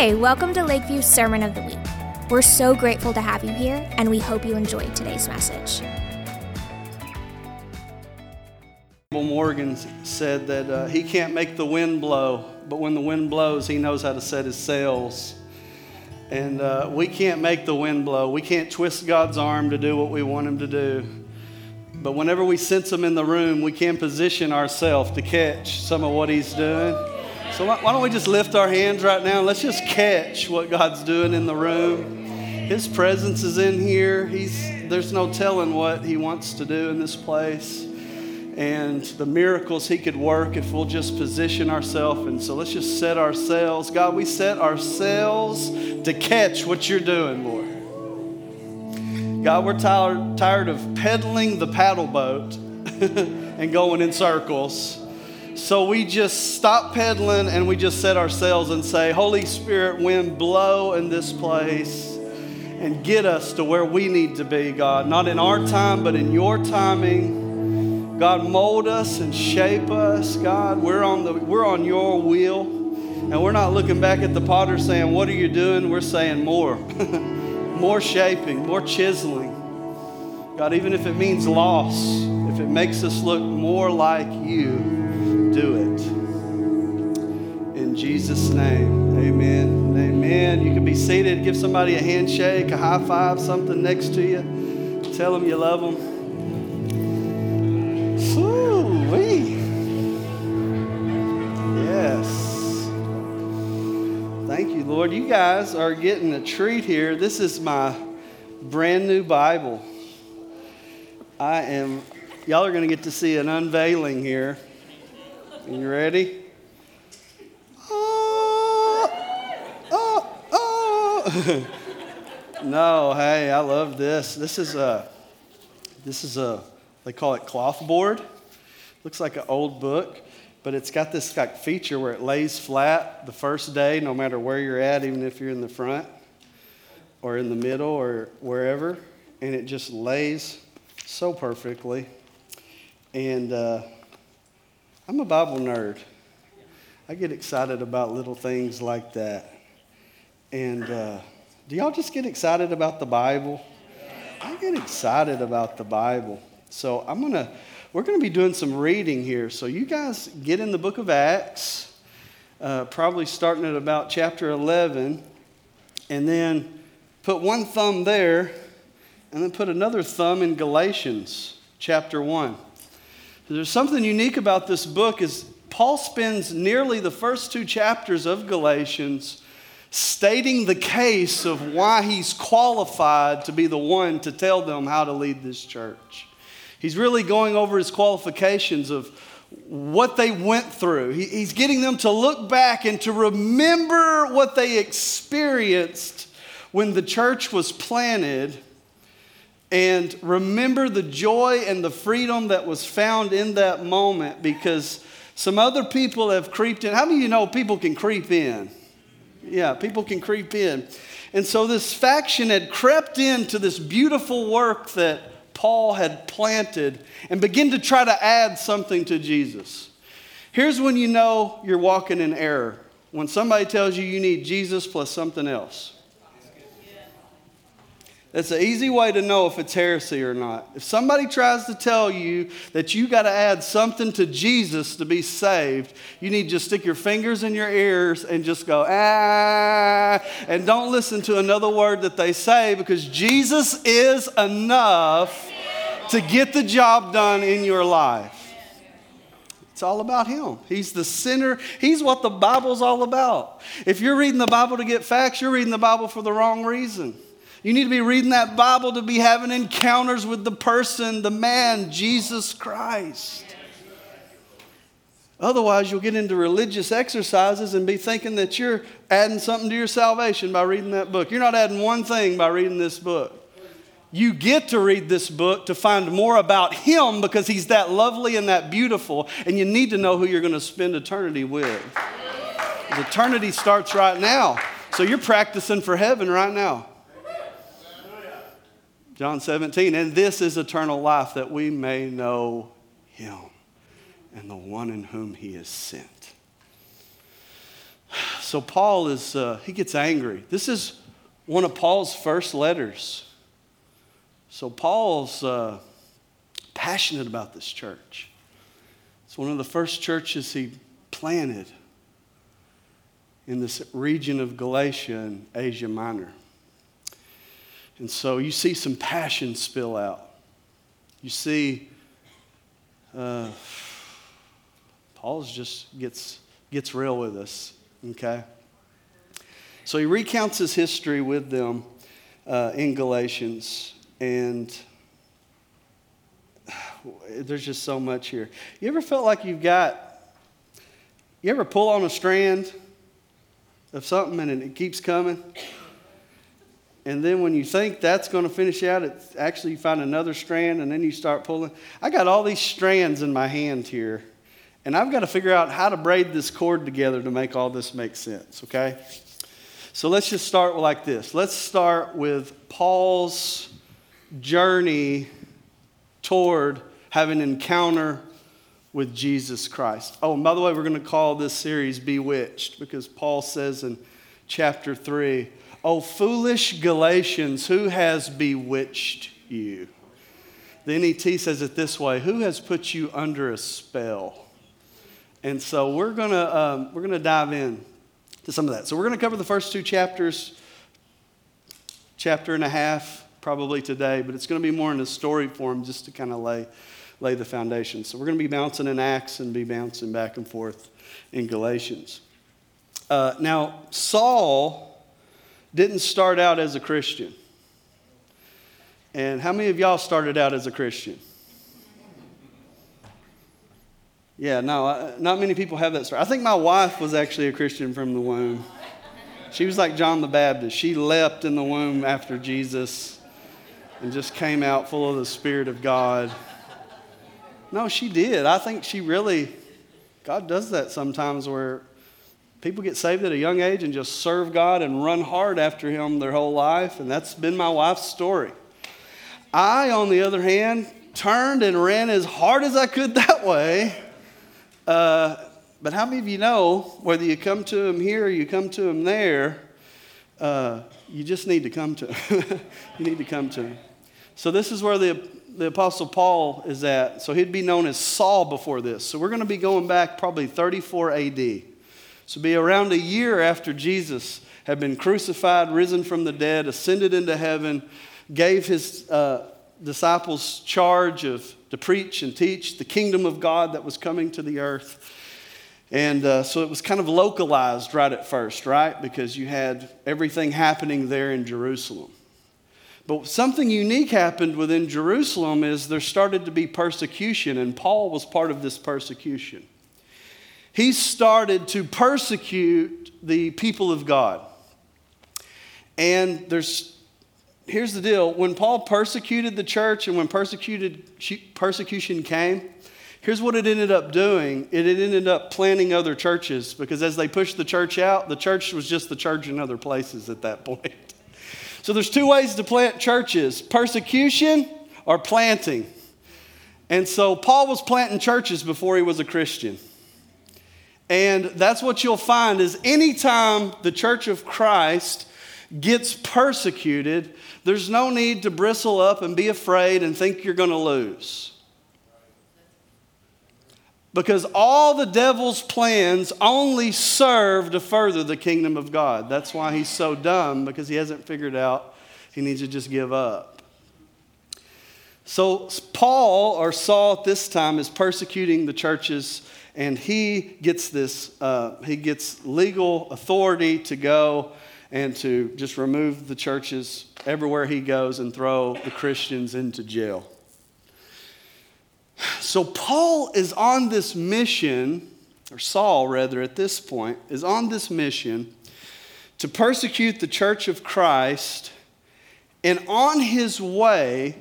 Hey, welcome to Lakeview's Sermon of the Week. We're so grateful to have you here, and we hope you enjoyed today's message. Morgan said that uh, he can't make the wind blow, but when the wind blows, he knows how to set his sails. And uh, we can't make the wind blow. We can't twist God's arm to do what we want Him to do. But whenever we sense Him in the room, we can position ourselves to catch some of what He's doing. So why don't we just lift our hands right now let's just catch what God's doing in the room. His presence is in here. He's, there's no telling what He wants to do in this place and the miracles He could work if we'll just position ourselves. And so let's just set ourselves. God, we set ourselves to catch what you're doing, Lord. God, we're tired, tired of pedaling the paddle boat and going in circles. So we just stop pedaling and we just set ourselves and say, Holy Spirit, wind, blow in this place and get us to where we need to be, God. Not in our time, but in your timing. God, mold us and shape us, God. We're on, the, we're on your wheel. And we're not looking back at the potter saying, What are you doing? We're saying more. more shaping, more chiseling. God, even if it means loss, if it makes us look more like you do it. In Jesus' name, amen. Amen. You can be seated. Give somebody a handshake, a high five, something next to you. Tell them you love them. Woo-wee. Yes. Thank you, Lord. You guys are getting a treat here. This is my brand new Bible. I am, y'all are going to get to see an unveiling here. You ready? Oh, oh, oh. no, hey, I love this. This is a, this is a, they call it cloth board. Looks like an old book, but it's got this like feature where it lays flat the first day, no matter where you're at, even if you're in the front or in the middle or wherever, and it just lays so perfectly. And uh, I'm a Bible nerd. I get excited about little things like that. And uh, do y'all just get excited about the Bible? I get excited about the Bible. So I'm gonna, we're gonna be doing some reading here. So you guys get in the book of Acts, uh, probably starting at about chapter 11, and then put one thumb there, and then put another thumb in Galatians chapter 1. There's something unique about this book is Paul spends nearly the first two chapters of Galatians stating the case of why he's qualified to be the one to tell them how to lead this church. He's really going over his qualifications of what they went through. He's getting them to look back and to remember what they experienced when the church was planted and remember the joy and the freedom that was found in that moment because some other people have creeped in. How many of you know people can creep in? Yeah, people can creep in. And so this faction had crept into this beautiful work that Paul had planted and begin to try to add something to Jesus. Here's when you know you're walking in error when somebody tells you you need Jesus plus something else. That's an easy way to know if it's heresy or not. If somebody tries to tell you that you got to add something to Jesus to be saved, you need to just stick your fingers in your ears and just go, ah, and don't listen to another word that they say because Jesus is enough to get the job done in your life. It's all about Him. He's the center. He's what the Bible's all about. If you're reading the Bible to get facts, you're reading the Bible for the wrong reason. You need to be reading that Bible to be having encounters with the person, the man, Jesus Christ. Otherwise, you'll get into religious exercises and be thinking that you're adding something to your salvation by reading that book. You're not adding one thing by reading this book. You get to read this book to find more about Him because He's that lovely and that beautiful, and you need to know who you're going to spend eternity with. Eternity starts right now. So you're practicing for heaven right now. John 17, and this is eternal life, that we may know him and the one in whom he is sent. so Paul is, uh, he gets angry. This is one of Paul's first letters. So Paul's uh, passionate about this church. It's one of the first churches he planted in this region of Galatia and Asia Minor. And so you see some passion spill out. You see, uh, just gets, gets real with us, okay? So he recounts his history with them uh, in Galatians, and there's just so much here. You ever felt like you've got, you ever pull on a strand of something and it keeps coming? And then when you think that's going to finish out, it's actually you find another strand and then you start pulling. I got all these strands in my hand here, and I've got to figure out how to braid this cord together to make all this make sense, okay? So let's just start like this. Let's start with Paul's journey toward having an encounter with Jesus Christ. Oh, and by the way, we're going to call this series Bewitched because Paul says in chapter 3, Oh, foolish Galatians, who has bewitched you? The NET says it this way Who has put you under a spell? And so we're going to um, we're going to dive in to some of that. So we're going to cover the first two chapters, chapter and a half probably today, but it's going to be more in a story form just to kind of lay, lay the foundation. So we're going to be bouncing in Acts and be bouncing back and forth in Galatians. Uh, now, Saul didn't start out as a Christian. And how many of y'all started out as a Christian? Yeah, no, not many people have that story. I think my wife was actually a Christian from the womb. She was like John the Baptist. She leapt in the womb after Jesus and just came out full of the Spirit of God. No, she did. I think she really, God does that sometimes where people get saved at a young age and just serve God and run hard after Him their whole life. And that's been my wife's story. I, on the other hand, turned and ran as hard as I could that way. Uh, but how many of you know whether you come to Him here or you come to Him there, uh, you just need to come to Him. you need to come to Him. So this is where the, the Apostle Paul is at. So he'd be known as Saul before this. So we're going to be going back probably 34 AD. So be around a year after Jesus had been crucified, risen from the dead, ascended into heaven, gave his uh, disciples charge of to preach and teach the kingdom of God that was coming to the earth. And uh, so it was kind of localized right at first, right? Because you had everything happening there in Jerusalem. But something unique happened within Jerusalem is there started to be persecution, and Paul was part of this persecution. He started to persecute the people of God. And there's here's the deal when Paul persecuted the church and when persecuted persecution came, here's what it ended up doing it ended up planting other churches because as they pushed the church out, the church was just the church in other places at that point. So there's two ways to plant churches persecution or planting. And so Paul was planting churches before he was a Christian. And that's what you'll find is anytime the church of Christ gets persecuted, there's no need to bristle up and be afraid and think you're going to lose. Because all the devil's plans only serve to further the kingdom of God. That's why he's so dumb, because he hasn't figured out he needs to just give up. So, Paul, or Saul at this time, is persecuting the churches, and he gets this, uh, he gets legal authority to go and to just remove the churches everywhere he goes and throw the Christians into jail. So Paul is on this mission, or Saul rather at this point, is on this mission to persecute the church of Christ. And on his way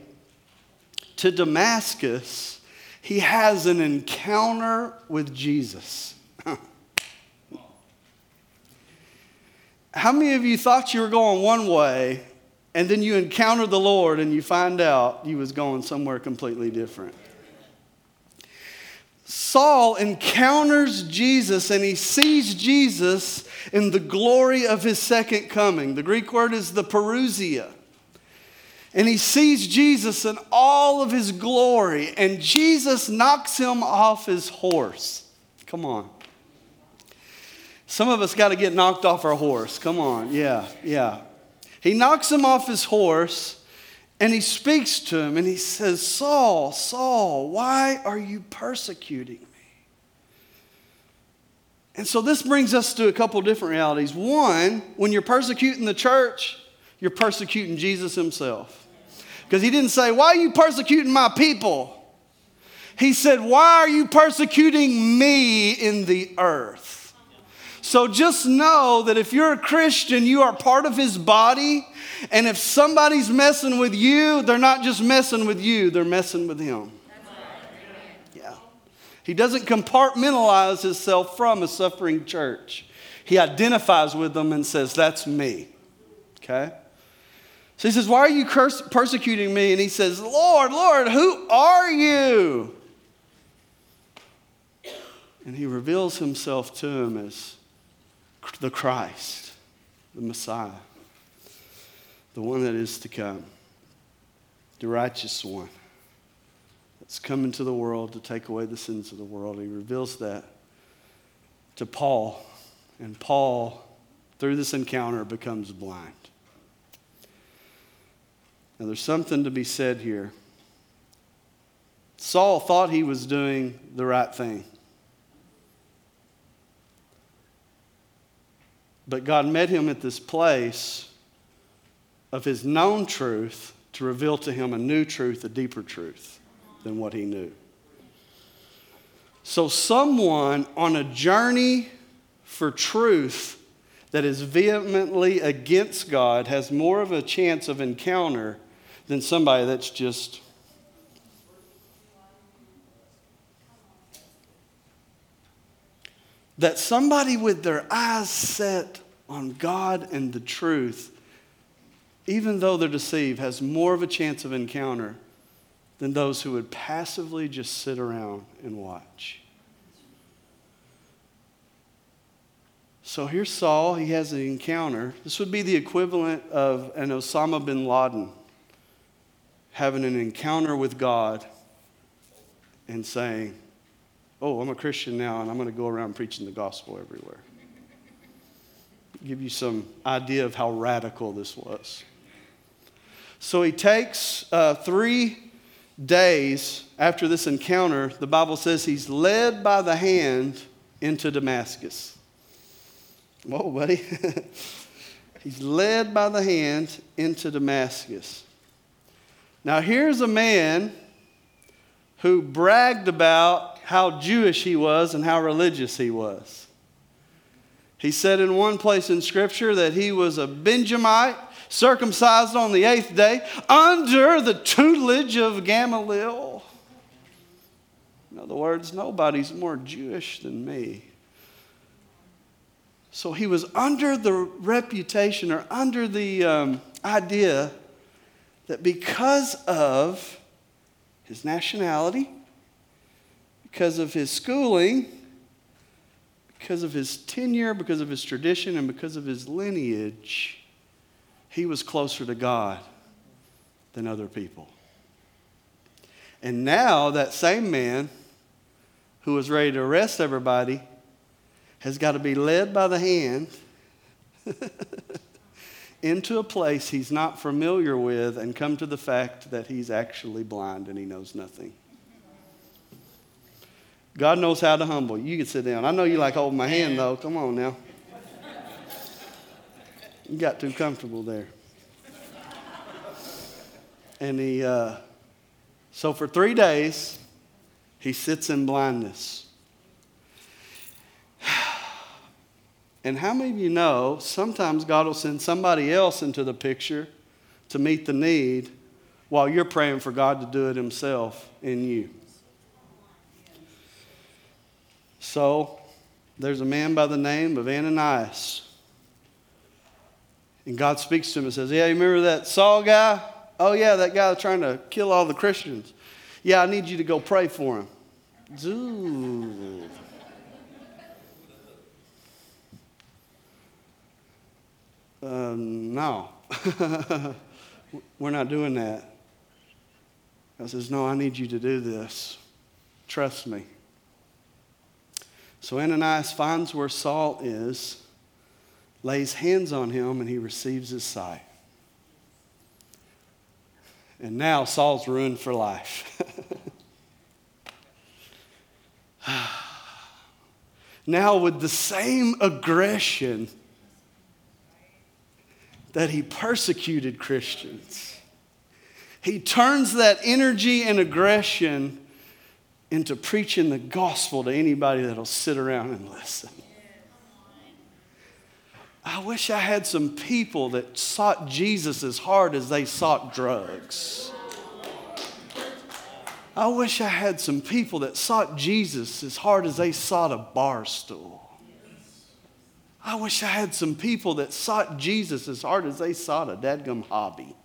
to Damascus, he has an encounter with Jesus. How many of you thought you were going one way and then you encounter the Lord and you find out you was going somewhere completely different? Saul encounters Jesus and he sees Jesus in the glory of his second coming. The Greek word is the parousia. And he sees Jesus in all of his glory, and Jesus knocks him off his horse. Come on. Some of us got to get knocked off our horse. Come on. Yeah, yeah. He knocks him off his horse and he speaks to him and he says, Saul, Saul, why are you persecuting me? And so this brings us to a couple different realities. One, when you're persecuting the church, you're persecuting Jesus himself. Because he didn't say, Why are you persecuting my people? He said, Why are you persecuting me in the earth? So just know that if you're a Christian, you are part of his body. And if somebody's messing with you, they're not just messing with you, they're messing with him. Yeah. He doesn't compartmentalize himself from a suffering church. He identifies with them and says, That's me. Okay? So he says, Why are you curse- persecuting me? And he says, Lord, Lord, who are you? And he reveals himself to him as the Christ, the Messiah, the one that is to come, the righteous one that's come into the world to take away the sins of the world. He reveals that to Paul, and Paul, through this encounter, becomes blind. Now, there's something to be said here. Saul thought he was doing the right thing. But God met him at this place of his known truth to reveal to him a new truth, a deeper truth than what he knew. So, someone on a journey for truth that is vehemently against God has more of a chance of encounter than somebody that's just that somebody with their eyes set on God and the truth, even though they're deceived, has more of a chance of encounter than those who would passively just sit around and watch. So here's Saul. He has an encounter. This would be the equivalent of an Osama bin Laden having an encounter with God and saying, oh, I'm a Christian now and I'm going to go around preaching the gospel everywhere. Give you some idea of how radical this was. So he takes uh, three days after this encounter, the Bible says he's led by the hand into Damascus. Whoa, buddy. he's led by the hand into Damascus. Now, here's a man who bragged about how Jewish he was and how religious he was. He said in one place in Scripture that he was a Benjamite, circumcised on the eighth day, under the tutelage of Gamaliel. In other words, nobody's more Jewish than me. So he was under the reputation or under the um, idea that because of his nationality, because of his schooling, because of his tenure, because of his tradition, and because of his lineage, he was closer to God than other people. And now, that same man who was ready to arrest everybody has got to be led by the hand into a place he's not familiar with and come to the fact that he's actually blind and he knows nothing. God knows how to humble you. Can sit down. I know you like holding my hand, though. Come on now. You got too comfortable there. And he, uh, so for three days, he sits in blindness. And how many of you know sometimes God will send somebody else into the picture to meet the need while you're praying for God to do it Himself in you? So there's a man by the name of Ananias. And God speaks to him and says, Yeah, you remember that Saul guy? Oh, yeah, that guy trying to kill all the Christians. Yeah, I need you to go pray for him. Ooh. Uh, no, we're not doing that. God says, no, I need you to do this. Trust me. So Ananias finds where Saul is, lays hands on him, and he receives his sight. And now Saul's ruined for life. now, with the same aggression that he persecuted Christians, he turns that energy and aggression into preaching the gospel to anybody that'll sit around and listen. I wish I had some people that sought Jesus as hard as they sought drugs. I wish I had some people that sought Jesus as hard as they sought a bar stool. I wish I had some people that sought Jesus as hard as they sought a dadgum hobby.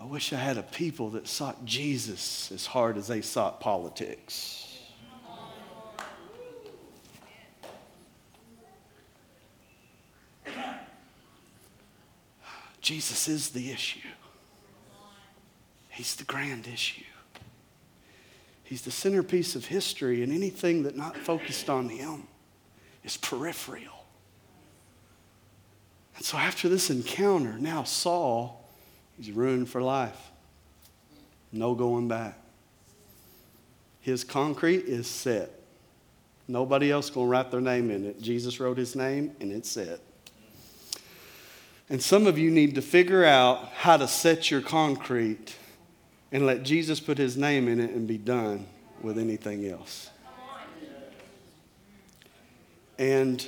I wish I had a people that sought Jesus as hard as they sought politics. Jesus is the issue. He's the grand issue. He's the centerpiece of history, and anything that not focused on him is peripheral. And so after this encounter, now Saul, he's ruined for life. No going back. His concrete is set. Nobody else gonna write their name in it. Jesus wrote his name, and it's set. And some of you need to figure out how to set your concrete and let Jesus put his name in it and be done with anything else. And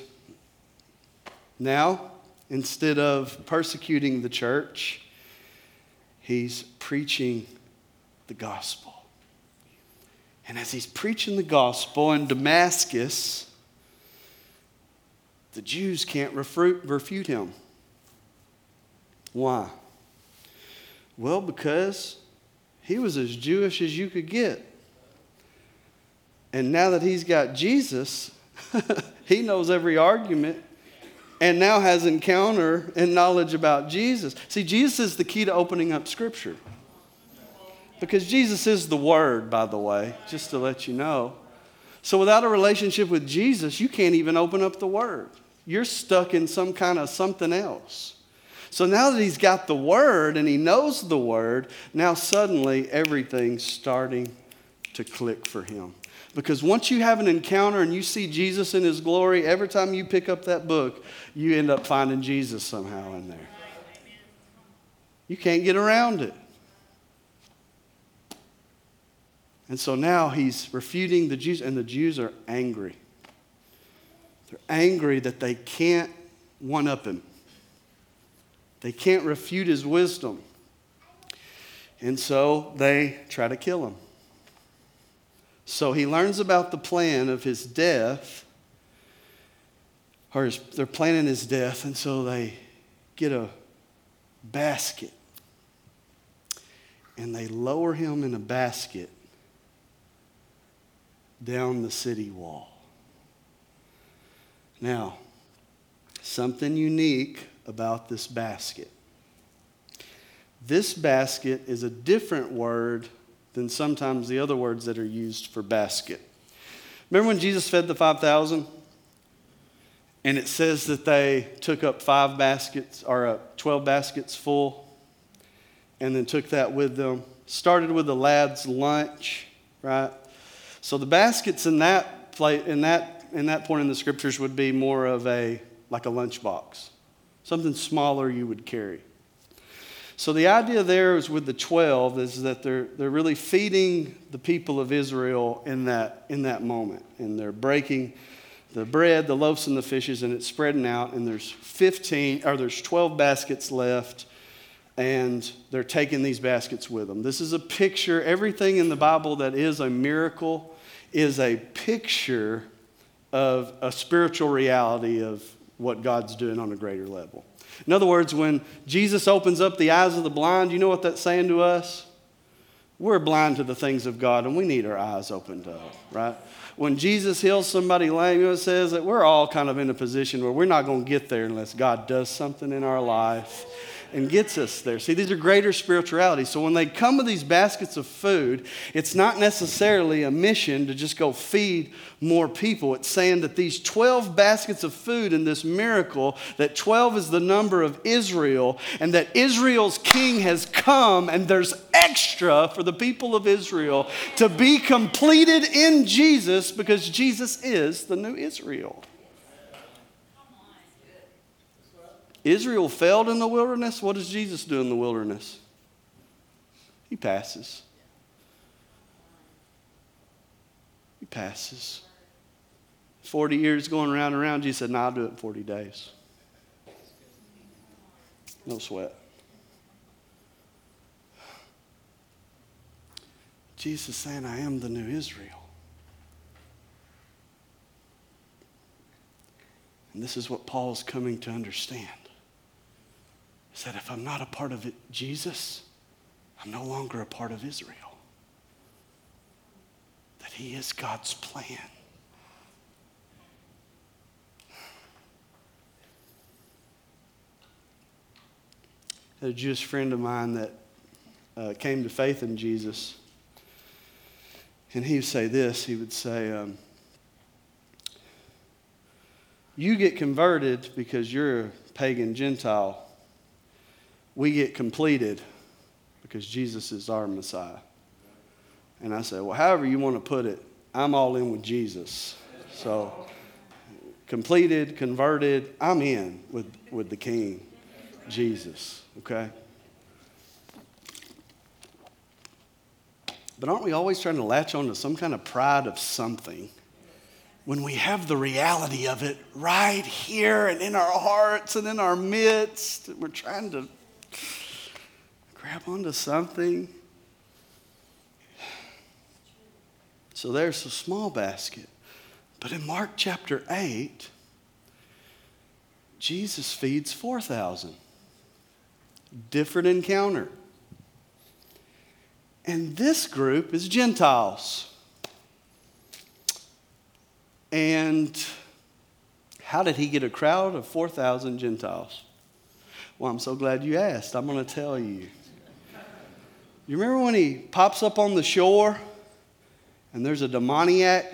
now, instead of persecuting the church, he's preaching the gospel. And as he's preaching the gospel in Damascus, the Jews can't refute him. Why? Well, because he was as Jewish as you could get. And now that he's got Jesus, he knows every argument and now has encounter and knowledge about Jesus. See, Jesus is the key to opening up Scripture. Because Jesus is the Word, by the way, just to let you know. So without a relationship with Jesus, you can't even open up the Word. You're stuck in some kind of something else. So now that he's got the word and he knows the word, now suddenly everything's starting to click for him. Because once you have an encounter and you see Jesus in his glory, every time you pick up that book, you end up finding Jesus somehow in there. You can't get around it. And so now he's refuting the Jews, and the Jews are angry. They're angry that they can't one up him. They can't refute his wisdom. And so they try to kill him. So he learns about the plan of his death, or his, they're planning his death, and so they get a basket and they lower him in a basket down the city wall. Now, something unique about this basket. This basket is a different word than sometimes the other words that are used for basket. Remember when Jesus fed the 5,000? And it says that they took up five baskets, or uh, 12 baskets full, and then took that with them. Started with the lad's lunch, right? So the baskets in that, in that, in that point in the scriptures would be more of a, like a lunchbox something smaller you would carry. So the idea there is with the 12 is that they're, they're really feeding the people of Israel in that, in that moment. And they're breaking the bread, the loaves, and the fishes, and it's spreading out. And there's 15, or there's 12 baskets left, and they're taking these baskets with them. This is a picture. Everything in the Bible that is a miracle is a picture of a spiritual reality of what God's doing on a greater level. In other words, when Jesus opens up the eyes of the blind, you know what that's saying to us? we're blind to the things of God and we need our eyes opened up, right? When Jesus heals somebody lame, you know, it says that we're all kind of in a position where we're not going to get there unless God does something in our life and gets us there. See, these are greater spirituality. So when they come with these baskets of food, it's not necessarily a mission to just go feed more people. It's saying that these 12 baskets of food in this miracle, that 12 is the number of Israel, and that Israel's king has come, and there's extra for the people of Israel to be completed in Jesus because Jesus is the new Israel. Israel failed in the wilderness. What does Jesus do in the wilderness? He passes. He passes. 40 years going around and around, Jesus said, No, nah, I'll do it in 40 days. No sweat. Jesus saying, I am the new Israel. And this is what Paul's coming to understand that if I'm not a part of it, Jesus, I'm no longer a part of Israel. That He is God's plan. a Jewish friend of mine that uh, came to faith in Jesus, and he would say this he would say, um, You get converted because you're a pagan Gentile we get completed because Jesus is our Messiah. And I say, well, however you want to put it, I'm all in with Jesus. So, completed, converted, I'm in with, with the King, Jesus, okay? But aren't we always trying to latch on to some kind of pride of something when we have the reality of it right here and in our hearts and in our midst? We're trying to grab onto something. So there's a small basket. But in Mark chapter 8, Jesus feeds 4,000. Different encounter. And this group is Gentiles. And how did he get a crowd of 4,000 Gentiles? Well, I'm so glad you asked. I'm going to tell you. You remember when he pops up on the shore and there's a demoniac,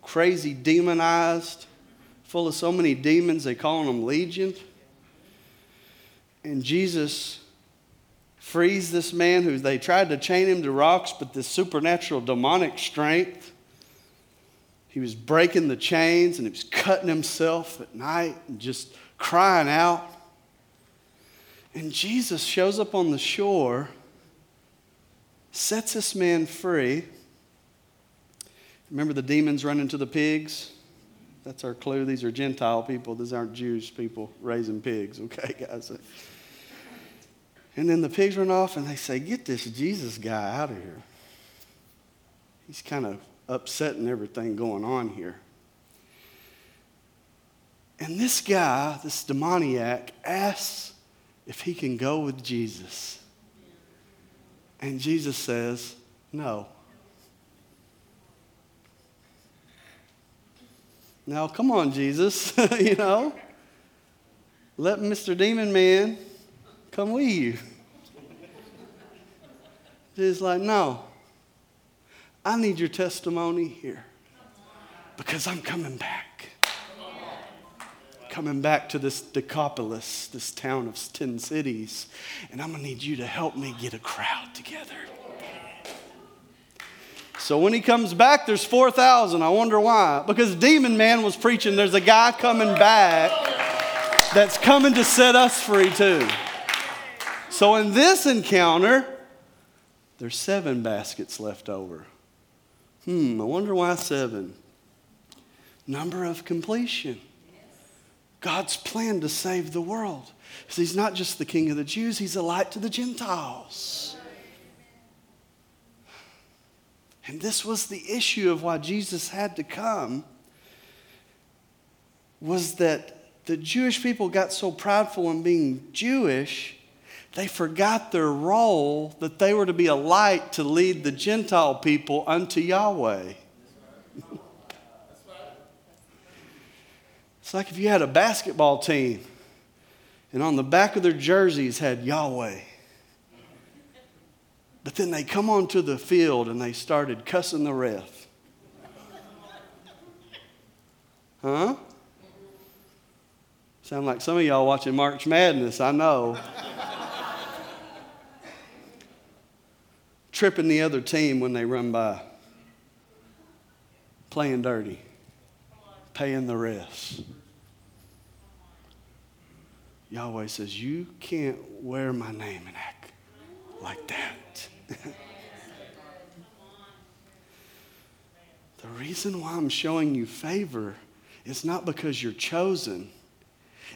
crazy, demonized, full of so many demons, they call him Legion? And Jesus frees this man who they tried to chain him to rocks, but this supernatural demonic strength. He was breaking the chains and he was cutting himself at night and just crying out. And Jesus shows up on the shore, sets this man free. Remember the demons running to the pigs? That's our clue. These are Gentile people. These aren't Jewish people raising pigs, okay, guys? And then the pigs run off and they say, Get this Jesus guy out of here. He's kind of upsetting everything going on here. And this guy, this demoniac, asks if he can go with Jesus. And Jesus says, No. Now, come on, Jesus, you know. Let Mr. Demon Man come with you. Jesus like, no. I need your testimony here because I'm coming back coming back to this Decapolis, this town of 10 cities, and I'm going to need you to help me get a crowd together. So when he comes back, there's 4,000. I wonder why. Because Demon Man was preaching, there's a guy coming back that's coming to set us free too. So in this encounter, there's seven baskets left over. Hmm, I wonder why seven. Number of completion. God's plan to save the world. So he's not just the king of the Jews, he's a light to the Gentiles. And this was the issue of why Jesus had to come was that the Jewish people got so prideful in being Jewish they forgot their role that they were to be a light to lead the Gentile people unto Yahweh. It's like if you had a basketball team and on the back of their jerseys had Yahweh. But then they come onto the field and they started cussing the ref. Huh? Sound like some of y'all watching March Madness, I know. Tripping the other team when they run by. Playing dirty. Paying the refs. Yahweh says, You can't wear my name and act like that. the reason why I'm showing you favor is not because you're chosen.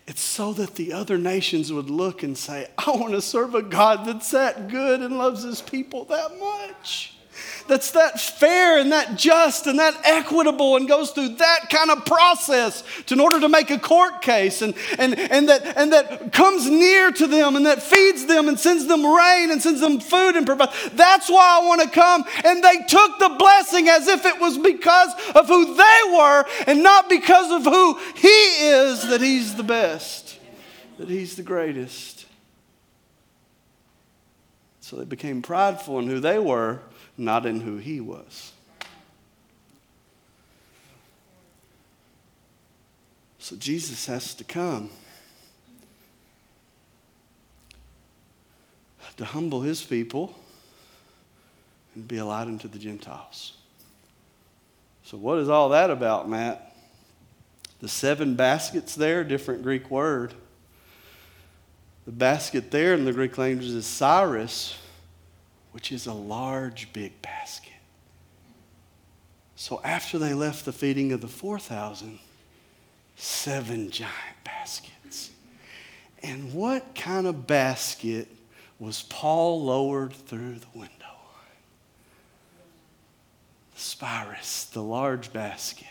It's so that the other nations would look and say, I want to serve a God that's that good and loves his people that much that's that fair and that just and that equitable and goes through that kind of process to, in order to make a court case and, and, and, that, and that comes near to them and that feeds them and sends them rain and sends them food and provides. That's why I want to come. And they took the blessing as if it was because of who they were and not because of who He is that He's the best, that He's the greatest. So they became prideful in who they were not in who he was. So Jesus has to come to humble his people and be a light unto the Gentiles. So, what is all that about, Matt? The seven baskets there, different Greek word. The basket there in the Greek language is charis, which is a large, big basket. So after they left the feeding of the 4,000, seven giant baskets. And what kind of basket was Paul lowered through the window? The spyris, the large basket.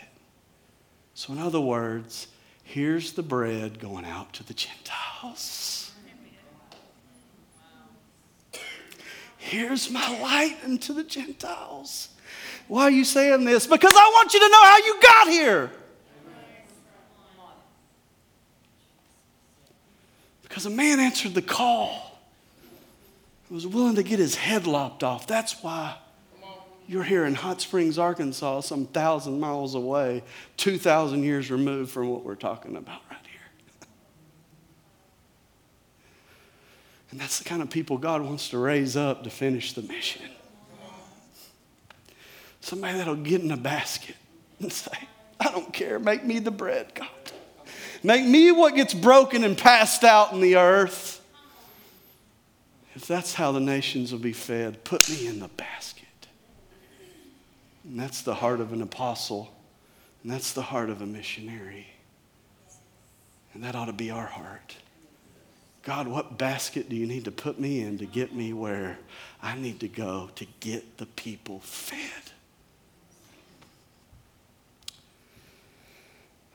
So, in other words, here's the bread going out to the Gentiles. Here's my light unto the Gentiles. Why are you saying this? Because I want you to know how you got here. Because a man answered the call. He was willing to get his head lopped off. That's why you're here in Hot Springs, Arkansas, some thousand miles away, 2,000 years removed from what we're talking about right And that's the kind of people God wants to raise up to finish the mission. Somebody that'll get in a basket and say, I don't care, make me the bread, God. Make me what gets broken and passed out in the earth. If that's how the nations will be fed, put me in the basket. And that's the heart of an apostle, and that's the heart of a missionary. And that ought to be our heart. God, what basket do you need to put me in to get me where I need to go to get the people fed?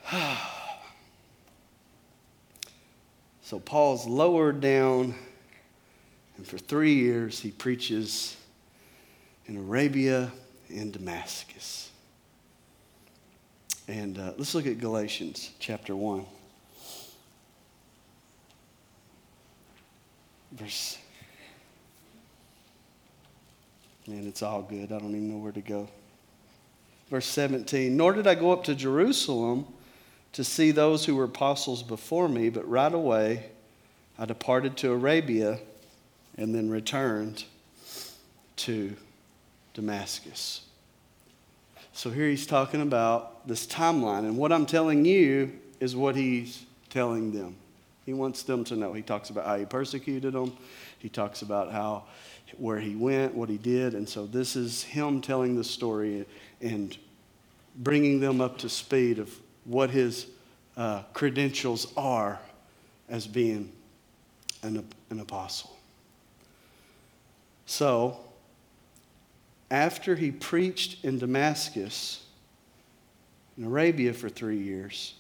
so Paul's lowered down, and for three years he preaches in Arabia and Damascus. And uh, let's look at Galatians chapter 1. Verse. Man, it's all good. I don't even know where to go. Verse 17 Nor did I go up to Jerusalem to see those who were apostles before me, but right away I departed to Arabia and then returned to Damascus. So here he's talking about this timeline, and what I'm telling you is what he's telling them. He wants them to know. He talks about how he persecuted them. He talks about how where he went, what he did, and so this is him telling the story and bringing them up to speed of what his uh, credentials are as being an, an apostle. So, after he preached in Damascus, in Arabia for three years,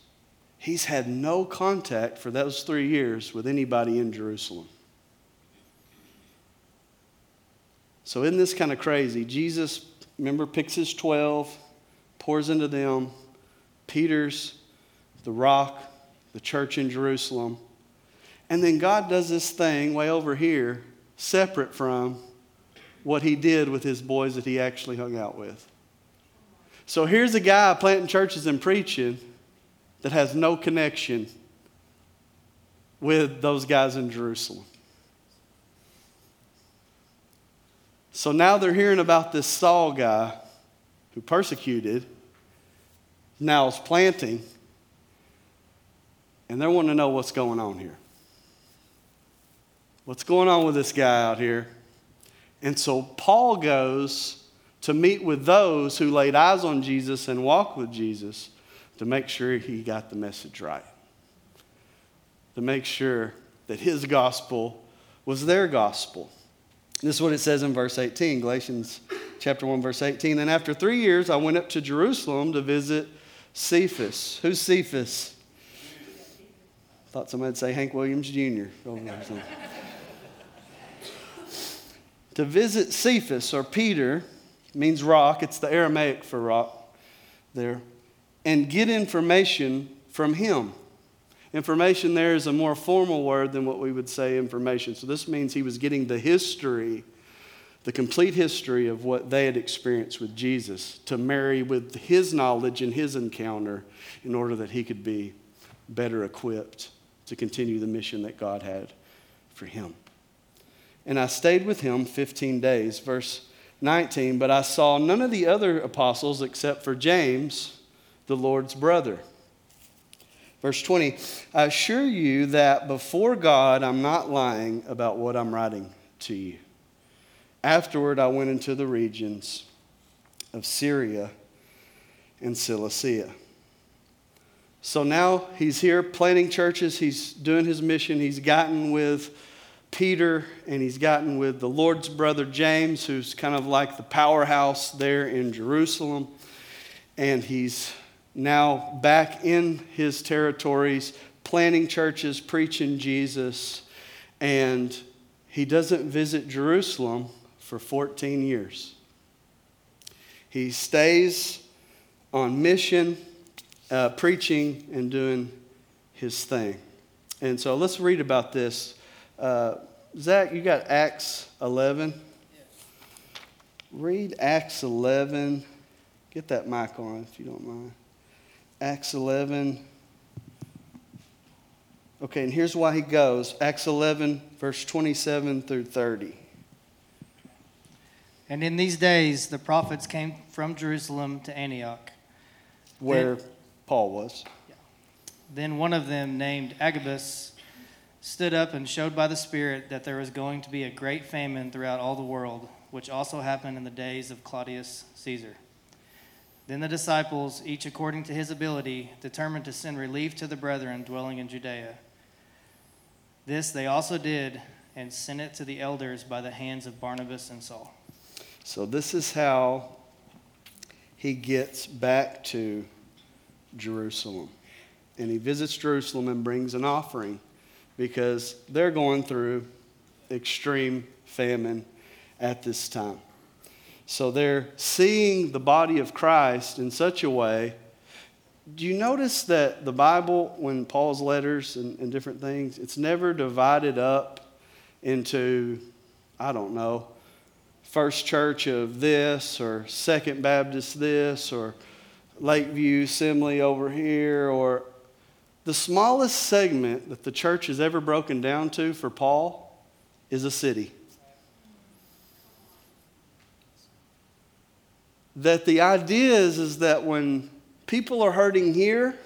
He's had no contact for those three years with anybody in Jerusalem. So, isn't this kind of crazy? Jesus, remember, picks his 12, pours into them. Peter's the rock, the church in Jerusalem. And then God does this thing way over here, separate from what he did with his boys that he actually hung out with. So here's a guy planting churches and preaching that has no connection with those guys in Jerusalem. So now they're hearing about this Saul guy who persecuted, now is planting, and they're wanting to know what's going on here. What's going on with this guy out here? And so Paul goes to meet with those who laid eyes on Jesus and walked with Jesus to make sure he got the message right, to make sure that his gospel was their gospel. This is what it says in verse 18, Galatians chapter 1, verse 18. And after three years, I went up to Jerusalem to visit Cephas. Who's Cephas? Thought somebody'd say Hank Williams Jr. to visit Cephas or Peter means rock. It's the Aramaic for rock there. And get information from him. Information there is a more formal word than what we would say information. So this means he was getting the history, the complete history of what they had experienced with Jesus to marry with his knowledge and his encounter in order that he could be better equipped to continue the mission that God had for him. And I stayed with him 15 days. Verse 19, but I saw none of the other apostles except for James, the Lord's brother. Verse 20, I assure you that before God, I'm not lying about what I'm writing to you. Afterward, I went into the regions of Syria and Cilicia. So now he's here planting churches, he's doing his mission, he's gotten with Peter and he's gotten with the Lord's brother James, who's kind of like the powerhouse there in Jerusalem. And he's now back in his territories, planting churches, preaching Jesus, and he doesn't visit Jerusalem for 14 years. He stays on mission, uh, preaching and doing his thing. And so let's read about this. Uh, Zach, you got Acts 11? Read Acts 11. Get that mic on if you don't mind. Acts 11. Okay, and here's why he goes Acts 11, verse 27 through 30. And in these days, the prophets came from Jerusalem to Antioch. Where Then- Paul was. Then one of them, named Agabus, stood up and showed by the Spirit that there was going to be a great famine throughout all the world, which also happened in the days of Claudius Caesar. Then the disciples, each according to his ability, determined to send relief to the brethren dwelling in Judea. This they also did and sent it to the elders by the hands of Barnabas and Saul. So, this is how he gets back to Jerusalem. And he visits Jerusalem and brings an offering because they're going through extreme famine at this time. So, they're seeing the body of Christ in such a way. Do you notice that the Bible, when Paul's letters and, and different things, it's never divided up into, I don't know, First Church of this, or Second Baptist this, or Lakeview Assembly over here, or the smallest segment that the church has ever broken down to for Paul is a city. That the idea is, is that when people are hurting here,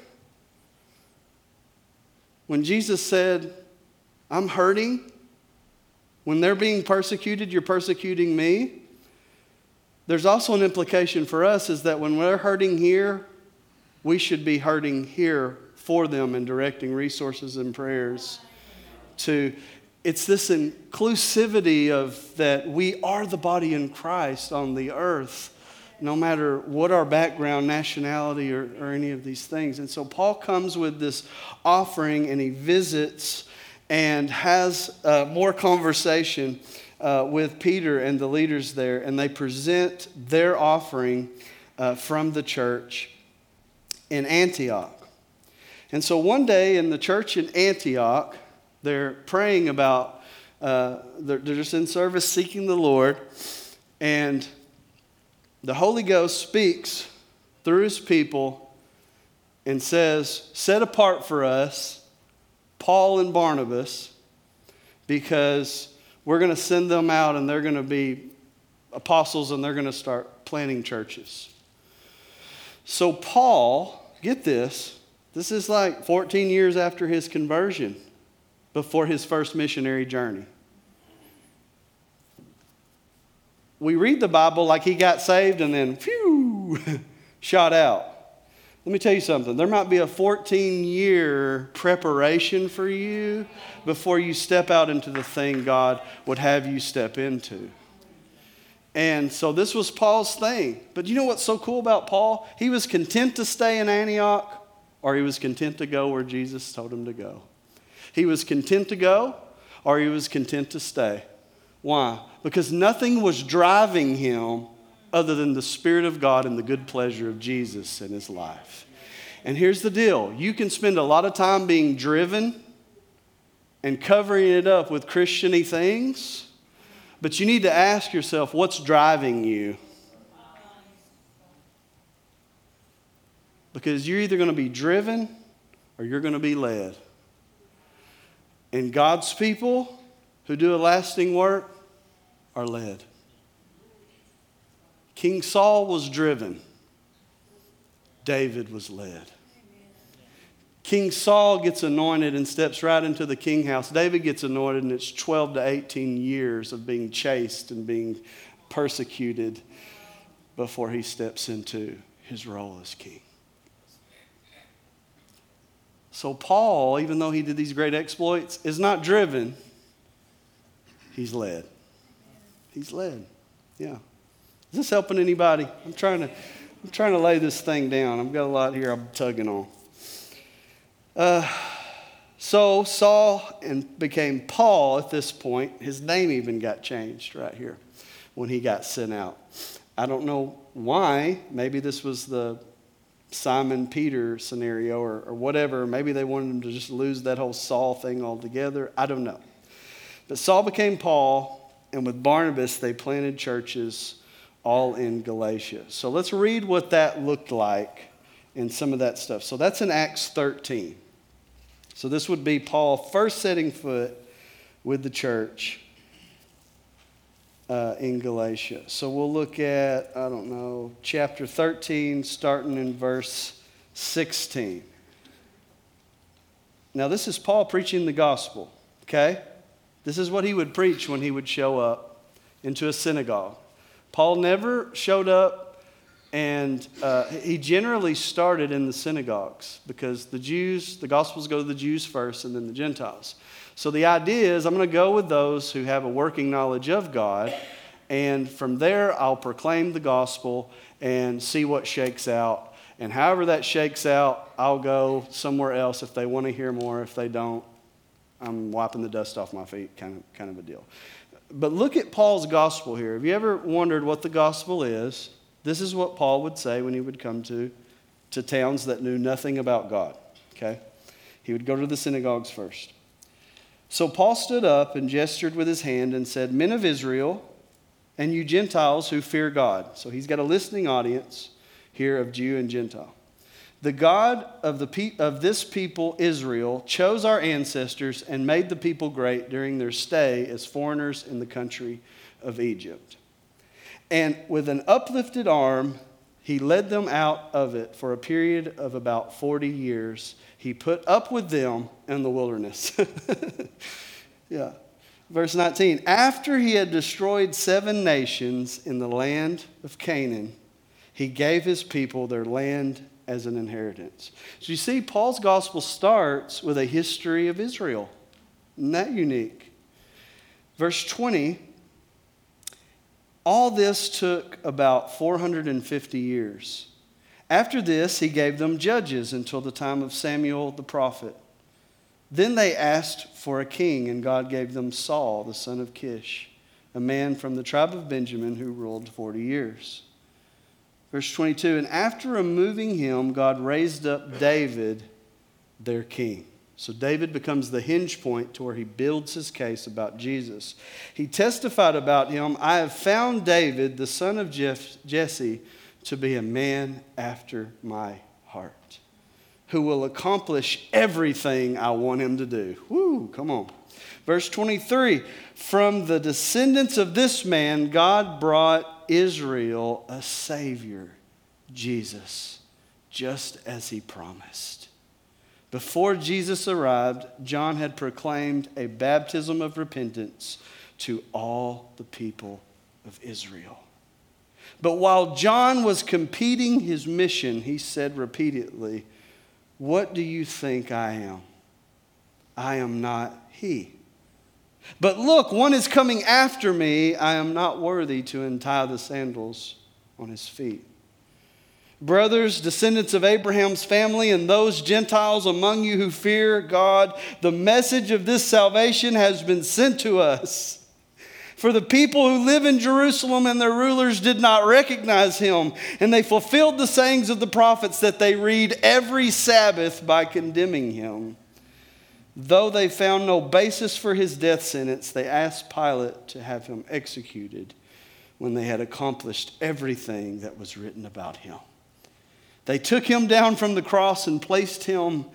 when Jesus said, I'm hurting, when they're being persecuted, you're persecuting me. There's also an implication for us is that when we're hurting here, we should be hurting here for them and directing resources and prayers to it's this inclusivity of that we are the body in Christ on the earth no matter what our background, nationality, or, or any of these things. And so Paul comes with this offering and he visits and has uh, more conversation uh, with Peter and the leaders there, and they present their offering uh, from the church in Antioch. And so one day in the church in Antioch, they're praying about, uh, they're, they're just in service seeking the Lord, and the Holy Ghost speaks through his people and says, Set apart for us Paul and Barnabas because we're going to send them out and they're going to be apostles and they're going to start planting churches. So, Paul, get this, this is like 14 years after his conversion, before his first missionary journey. We read the Bible like he got saved and then, phew, shot out. Let me tell you something. There might be a 14 year preparation for you before you step out into the thing God would have you step into. And so this was Paul's thing. But you know what's so cool about Paul? He was content to stay in Antioch or he was content to go where Jesus told him to go. He was content to go or he was content to stay. Why? Because nothing was driving him other than the Spirit of God and the good pleasure of Jesus in his life. And here's the deal you can spend a lot of time being driven and covering it up with Christiany things, but you need to ask yourself what's driving you? Because you're either going to be driven or you're going to be led. And God's people who do a lasting work are led. King Saul was driven, David was led. King Saul gets anointed and steps right into the king house. David gets anointed, and it's 12 to 18 years of being chased and being persecuted before he steps into his role as king. So, Paul, even though he did these great exploits, is not driven, he's led. He's led. Yeah. Is this helping anybody? I'm trying to, I'm trying to lay this thing down. I've got a lot here I'm tugging on. Uh, so Saul and became Paul at this point. His name even got changed right here when he got sent out. I don't know why. Maybe this was the Simon Peter scenario or, or whatever. Maybe they wanted him to just lose that whole Saul thing altogether. I don't know. But Saul became Paul, and with Barnabas, they planted churches all in Galatia. So let's read what that looked like and some of that stuff. So that's in Acts 13. So this would be Paul first setting foot with the church uh, in Galatia. So we'll look at, I don't know, chapter 13, starting in verse 16. Now, this is Paul preaching the gospel, okay? This is what he would preach when he would show up into a synagogue. Paul never showed up, and uh, he generally started in the synagogues because the Jews, the Gospels go to the Jews first and then the Gentiles. So the idea is I'm going to go with those who have a working knowledge of God, and from there I'll proclaim the gospel and see what shakes out. And however that shakes out, I'll go somewhere else if they want to hear more. If they don't, I'm wiping the dust off my feet, kind of, kind of a deal. But look at Paul's gospel here. Have you ever wondered what the gospel is? This is what Paul would say when he would come to, to towns that knew nothing about God. Okay? He would go to the synagogues first. So Paul stood up and gestured with his hand and said, Men of Israel, and you Gentiles who fear God. So he's got a listening audience here of Jew and Gentile. The God of, the pe- of this people, Israel, chose our ancestors and made the people great during their stay as foreigners in the country of Egypt. And with an uplifted arm, he led them out of it for a period of about 40 years. He put up with them in the wilderness. yeah. Verse 19 After he had destroyed seven nations in the land of Canaan, he gave his people their land as an inheritance. So you see, Paul's gospel starts with a history of Israel. Isn't that unique? Verse 20 all this took about 450 years. After this, he gave them judges until the time of Samuel the prophet. Then they asked for a king, and God gave them Saul, the son of Kish, a man from the tribe of Benjamin who ruled 40 years. Verse 22 And after removing him, God raised up David, their king. So David becomes the hinge point to where he builds his case about Jesus. He testified about him I have found David, the son of Jesse, to be a man after my heart, who will accomplish everything I want him to do. Woo, come on. Verse 23 From the descendants of this man, God brought Israel a Savior, Jesus, just as he promised. Before Jesus arrived, John had proclaimed a baptism of repentance to all the people of Israel. But while John was competing his mission, he said repeatedly, What do you think I am? I am not he. But look, one is coming after me. I am not worthy to untie the sandals on his feet. Brothers, descendants of Abraham's family, and those Gentiles among you who fear God, the message of this salvation has been sent to us. For the people who live in Jerusalem and their rulers did not recognize him, and they fulfilled the sayings of the prophets that they read every Sabbath by condemning him. Though they found no basis for his death sentence, they asked Pilate to have him executed when they had accomplished everything that was written about him. They took him down from the cross and placed him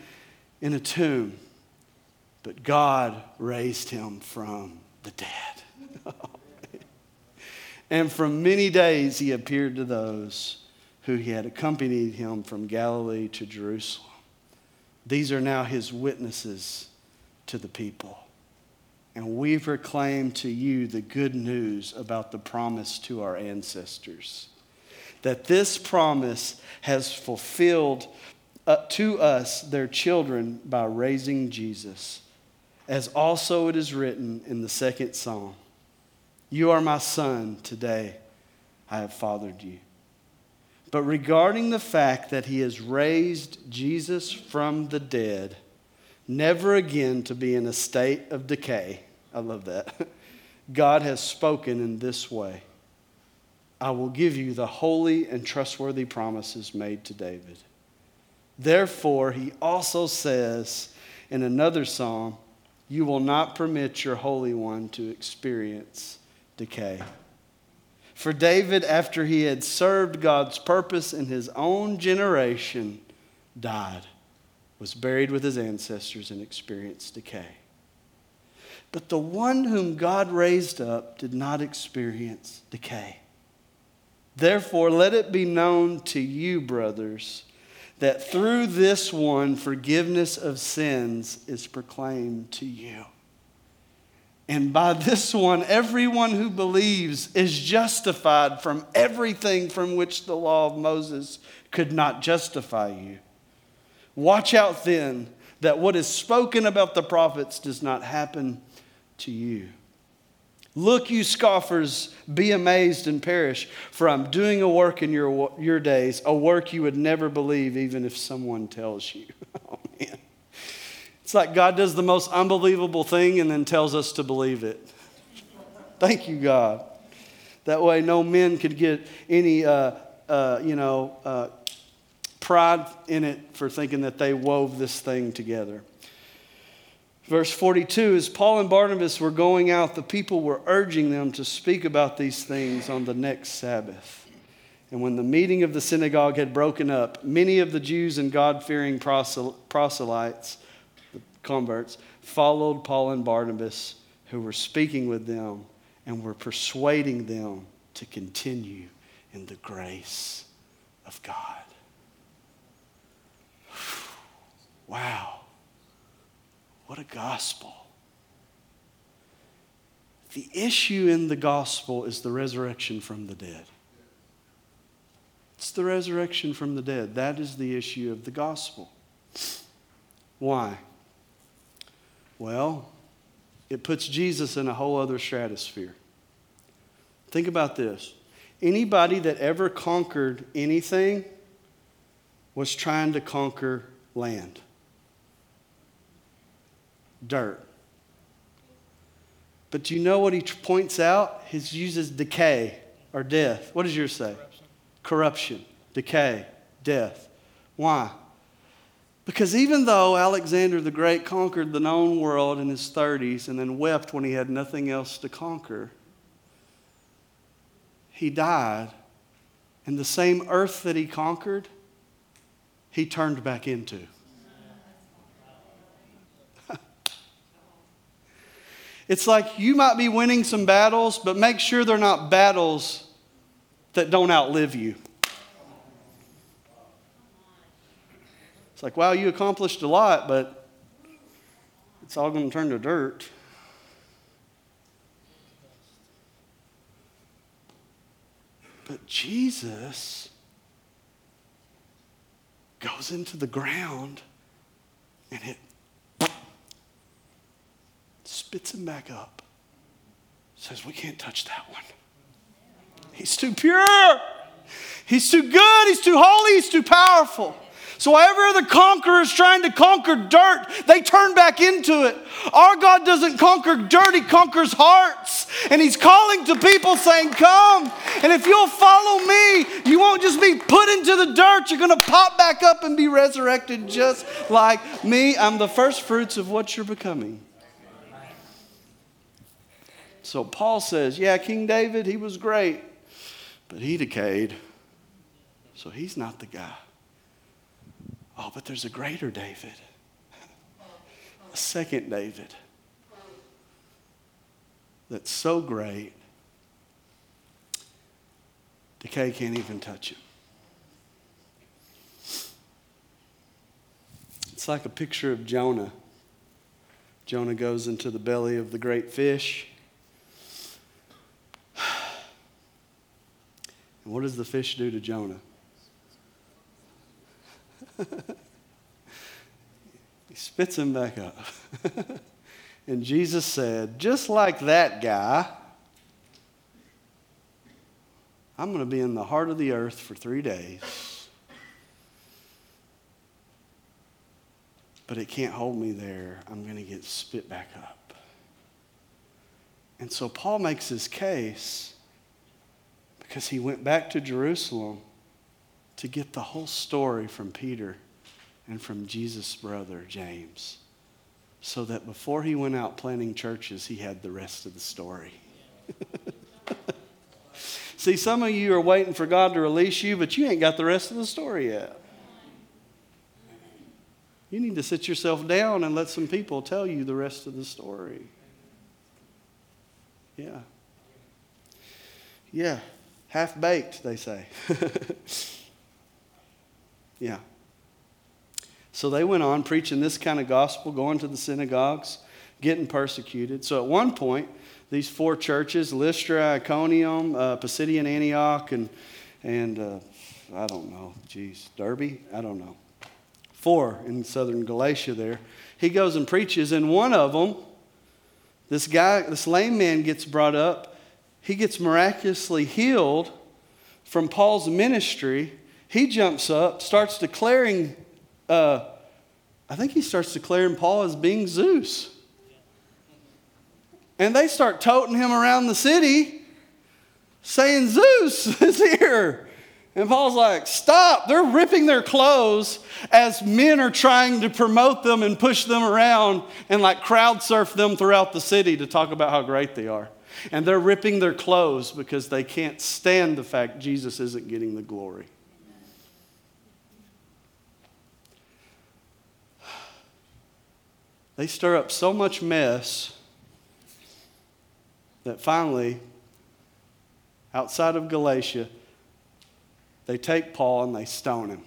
in a tomb, but God raised him from the dead. and for many days he appeared to those who he had accompanied him from Galilee to Jerusalem. These are now his witnesses to the people. And we proclaim to you the good news about the promise to our ancestors. That this promise has fulfilled uh, to us, their children, by raising Jesus. As also it is written in the second psalm You are my son, today I have fathered you. But regarding the fact that he has raised Jesus from the dead, never again to be in a state of decay, I love that. God has spoken in this way I will give you the holy and trustworthy promises made to David. Therefore, he also says in another psalm, You will not permit your Holy One to experience decay. For David, after he had served God's purpose in his own generation, died, was buried with his ancestors, and experienced decay. But the one whom God raised up did not experience decay. Therefore, let it be known to you, brothers, that through this one forgiveness of sins is proclaimed to you. And by this one, everyone who believes is justified from everything from which the law of Moses could not justify you. Watch out then that what is spoken about the prophets does not happen to you. Look, you scoffers, be amazed and perish, for I'm doing a work in your, your days, a work you would never believe even if someone tells you. It's like God does the most unbelievable thing and then tells us to believe it. Thank you, God. That way, no men could get any, uh, uh, you know, uh, pride in it for thinking that they wove this thing together. Verse 42 as Paul and Barnabas were going out, the people were urging them to speak about these things on the next Sabbath. And when the meeting of the synagogue had broken up, many of the Jews and God fearing proselytes converts, followed Paul and Barnabas, who were speaking with them and were persuading them to continue in the grace of God. Wow. What a gospel. The issue in the gospel is the resurrection from the dead. It's the resurrection from the dead. That is the issue of the gospel. Why? Well, it puts Jesus in a whole other stratosphere. Think about this anybody that ever conquered anything was trying to conquer land, dirt. But do you know what he points out? He uses decay or death. What does yours say? Corruption, Corruption decay, death. Why? Because even though Alexander the Great conquered the known world in his 30s and then wept when he had nothing else to conquer, he died. And the same earth that he conquered, he turned back into. it's like you might be winning some battles, but make sure they're not battles that don't outlive you. It's like, wow, you accomplished a lot, but it's all going to turn to dirt. But Jesus goes into the ground and it spits him back up. Says, We can't touch that one. He's too pure. He's too good. He's too holy. He's too powerful. So, wherever the conqueror is trying to conquer dirt, they turn back into it. Our God doesn't conquer dirt, He conquers hearts. And He's calling to people saying, Come. And if you'll follow me, you won't just be put into the dirt, you're going to pop back up and be resurrected just like me. I'm the first fruits of what you're becoming. So, Paul says, Yeah, King David, he was great, but he decayed. So, he's not the guy. Oh, but there's a greater David, a second David that's so great, decay can't even touch him. It's like a picture of Jonah. Jonah goes into the belly of the great fish. And what does the fish do to Jonah? he spits him back up. and Jesus said, just like that guy, I'm going to be in the heart of the earth for three days. But it can't hold me there. I'm going to get spit back up. And so Paul makes his case because he went back to Jerusalem to get the whole story from Peter and from Jesus' brother, James, so that before he went out planting churches, he had the rest of the story. See, some of you are waiting for God to release you, but you ain't got the rest of the story yet. You need to sit yourself down and let some people tell you the rest of the story. Yeah. Yeah. Half baked, they say. Yeah. So they went on preaching this kind of gospel, going to the synagogues, getting persecuted. So at one point, these four churches Lystra, Iconium, uh, Pisidian Antioch, and, and uh, I don't know, geez, Derbe? I don't know. Four in southern Galatia there. He goes and preaches, and one of them, this guy, this lame man gets brought up. He gets miraculously healed from Paul's ministry he jumps up, starts declaring, uh, I think he starts declaring Paul as being Zeus. And they start toting him around the city saying, Zeus is here. And Paul's like, stop. They're ripping their clothes as men are trying to promote them and push them around and like crowd surf them throughout the city to talk about how great they are. And they're ripping their clothes because they can't stand the fact Jesus isn't getting the glory. They stir up so much mess that finally, outside of Galatia, they take Paul and they stone him.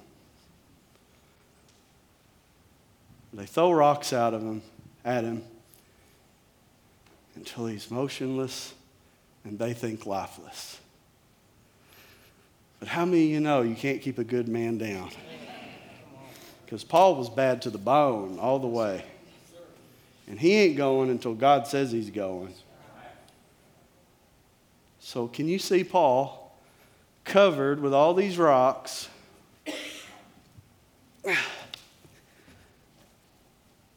They throw rocks out of him, at him, until he's motionless and they think lifeless. But how many of you know you can't keep a good man down? Because Paul was bad to the bone all the way. And he ain't going until God says he's going. So, can you see Paul covered with all these rocks?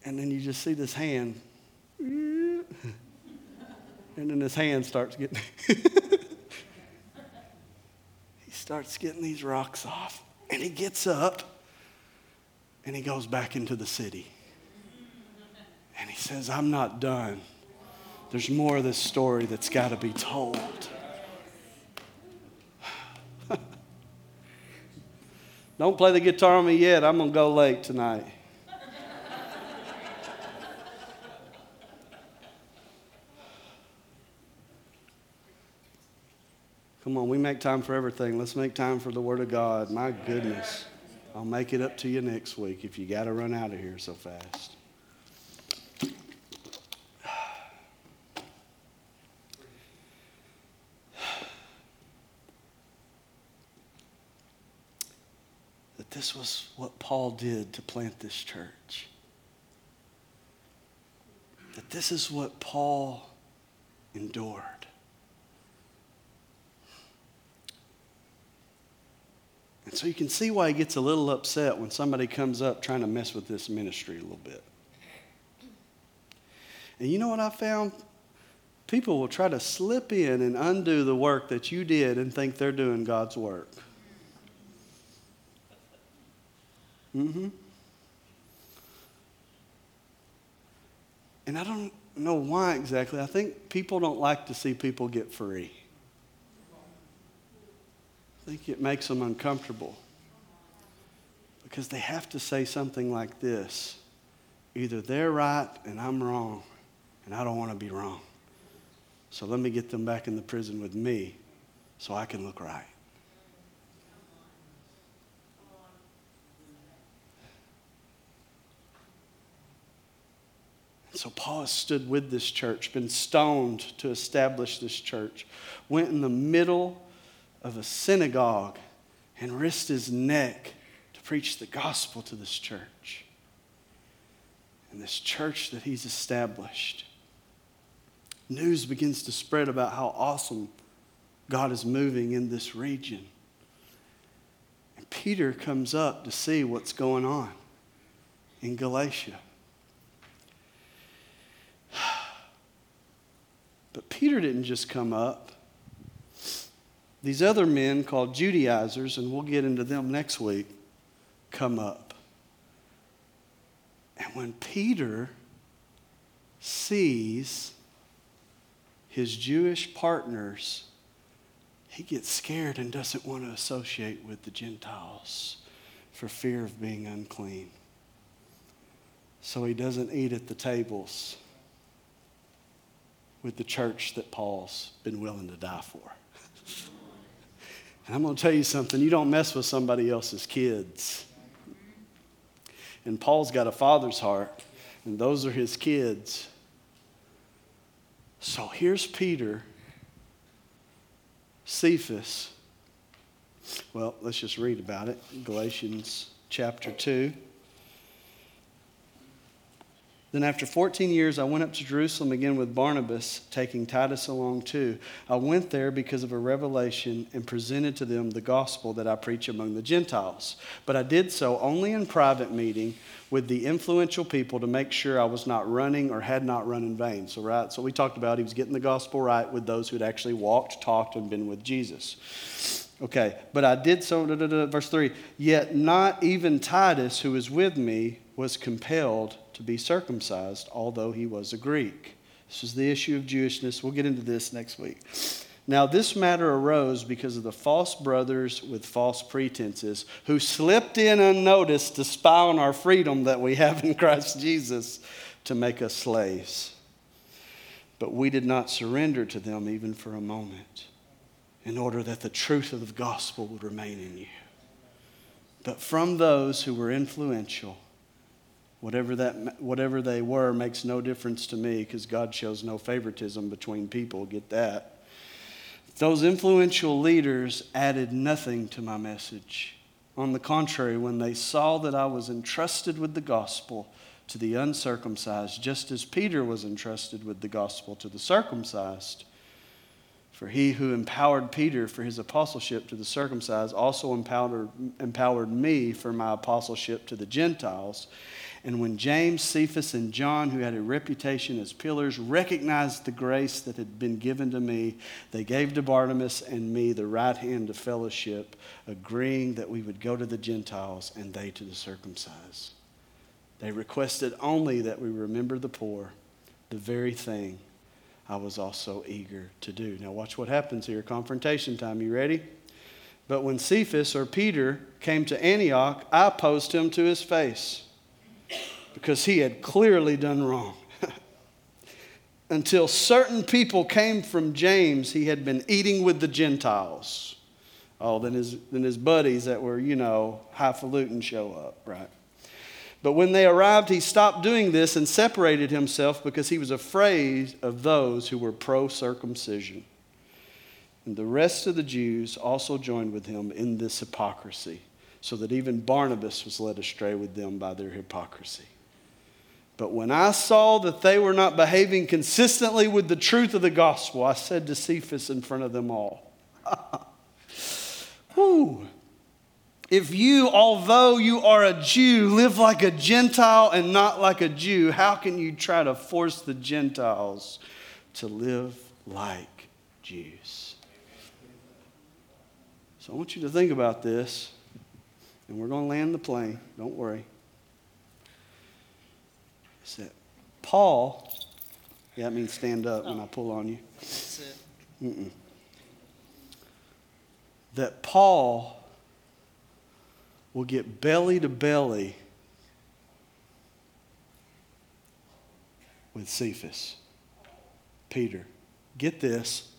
And then you just see this hand. And then his hand starts getting, he starts getting these rocks off. And he gets up and he goes back into the city. And he says, I'm not done. There's more of this story that's got to be told. Don't play the guitar on me yet. I'm going to go late tonight. Come on, we make time for everything. Let's make time for the Word of God. My goodness. I'll make it up to you next week if you got to run out of here so fast. This was what Paul did to plant this church. That this is what Paul endured. And so you can see why he gets a little upset when somebody comes up trying to mess with this ministry a little bit. And you know what I found? People will try to slip in and undo the work that you did and think they're doing God's work. Mm-hmm. And I don't know why exactly. I think people don't like to see people get free. I think it makes them uncomfortable because they have to say something like this either they're right and I'm wrong, and I don't want to be wrong. So let me get them back in the prison with me so I can look right. So Paul has stood with this church, been stoned to establish this church, went in the middle of a synagogue and risked his neck to preach the gospel to this church. And this church that he's established. News begins to spread about how awesome God is moving in this region. And Peter comes up to see what's going on in Galatia. But Peter didn't just come up these other men called Judaizers, and we'll get into them next week, come up. And when Peter sees his Jewish partners, he gets scared and doesn't want to associate with the Gentiles for fear of being unclean. So he doesn't eat at the tables with the church that Paul's been willing to die for. And I'm going to tell you something you don't mess with somebody else's kids. And Paul's got a father's heart, and those are his kids. So here's Peter, Cephas. Well, let's just read about it. Galatians chapter 2. Then, after 14 years, I went up to Jerusalem again with Barnabas, taking Titus along too. I went there because of a revelation and presented to them the gospel that I preach among the Gentiles. But I did so only in private meeting with the influential people to make sure I was not running or had not run in vain. So, right, so we talked about he was getting the gospel right with those who had actually walked, talked, and been with Jesus. Okay, but I did so, da, da, da, verse 3 Yet not even Titus, who was with me, was compelled to be circumcised, although he was a Greek. This is the issue of Jewishness. We'll get into this next week. Now, this matter arose because of the false brothers with false pretenses who slipped in unnoticed to spy on our freedom that we have in Christ Jesus to make us slaves. But we did not surrender to them even for a moment in order that the truth of the gospel would remain in you. But from those who were influential, Whatever, that, whatever they were makes no difference to me because God shows no favoritism between people. Get that? Those influential leaders added nothing to my message. On the contrary, when they saw that I was entrusted with the gospel to the uncircumcised, just as Peter was entrusted with the gospel to the circumcised, for he who empowered Peter for his apostleship to the circumcised also empowered, empowered me for my apostleship to the Gentiles. And when James, Cephas, and John, who had a reputation as pillars, recognized the grace that had been given to me, they gave to Barnabas and me the right hand of fellowship, agreeing that we would go to the Gentiles and they to the circumcised. They requested only that we remember the poor, the very thing I was also eager to do. Now, watch what happens here. Confrontation time. You ready? But when Cephas or Peter came to Antioch, I opposed him to his face because he had clearly done wrong. Until certain people came from James, he had been eating with the Gentiles. Oh, then his, then his buddies that were, you know, highfalutin show up, right? But when they arrived, he stopped doing this and separated himself because he was afraid of those who were pro circumcision. And the rest of the Jews also joined with him in this hypocrisy, so that even Barnabas was led astray with them by their hypocrisy. But when I saw that they were not behaving consistently with the truth of the gospel, I said to Cephas in front of them all. If you, although you are a Jew, live like a Gentile and not like a Jew, how can you try to force the Gentiles to live like Jews? So I want you to think about this, and we're going to land the plane. Don't worry. It's that Paul, yeah, that means stand up when I pull on you. That's it. Mm-mm. That Paul will get belly to belly with Cephas, Peter. Get this.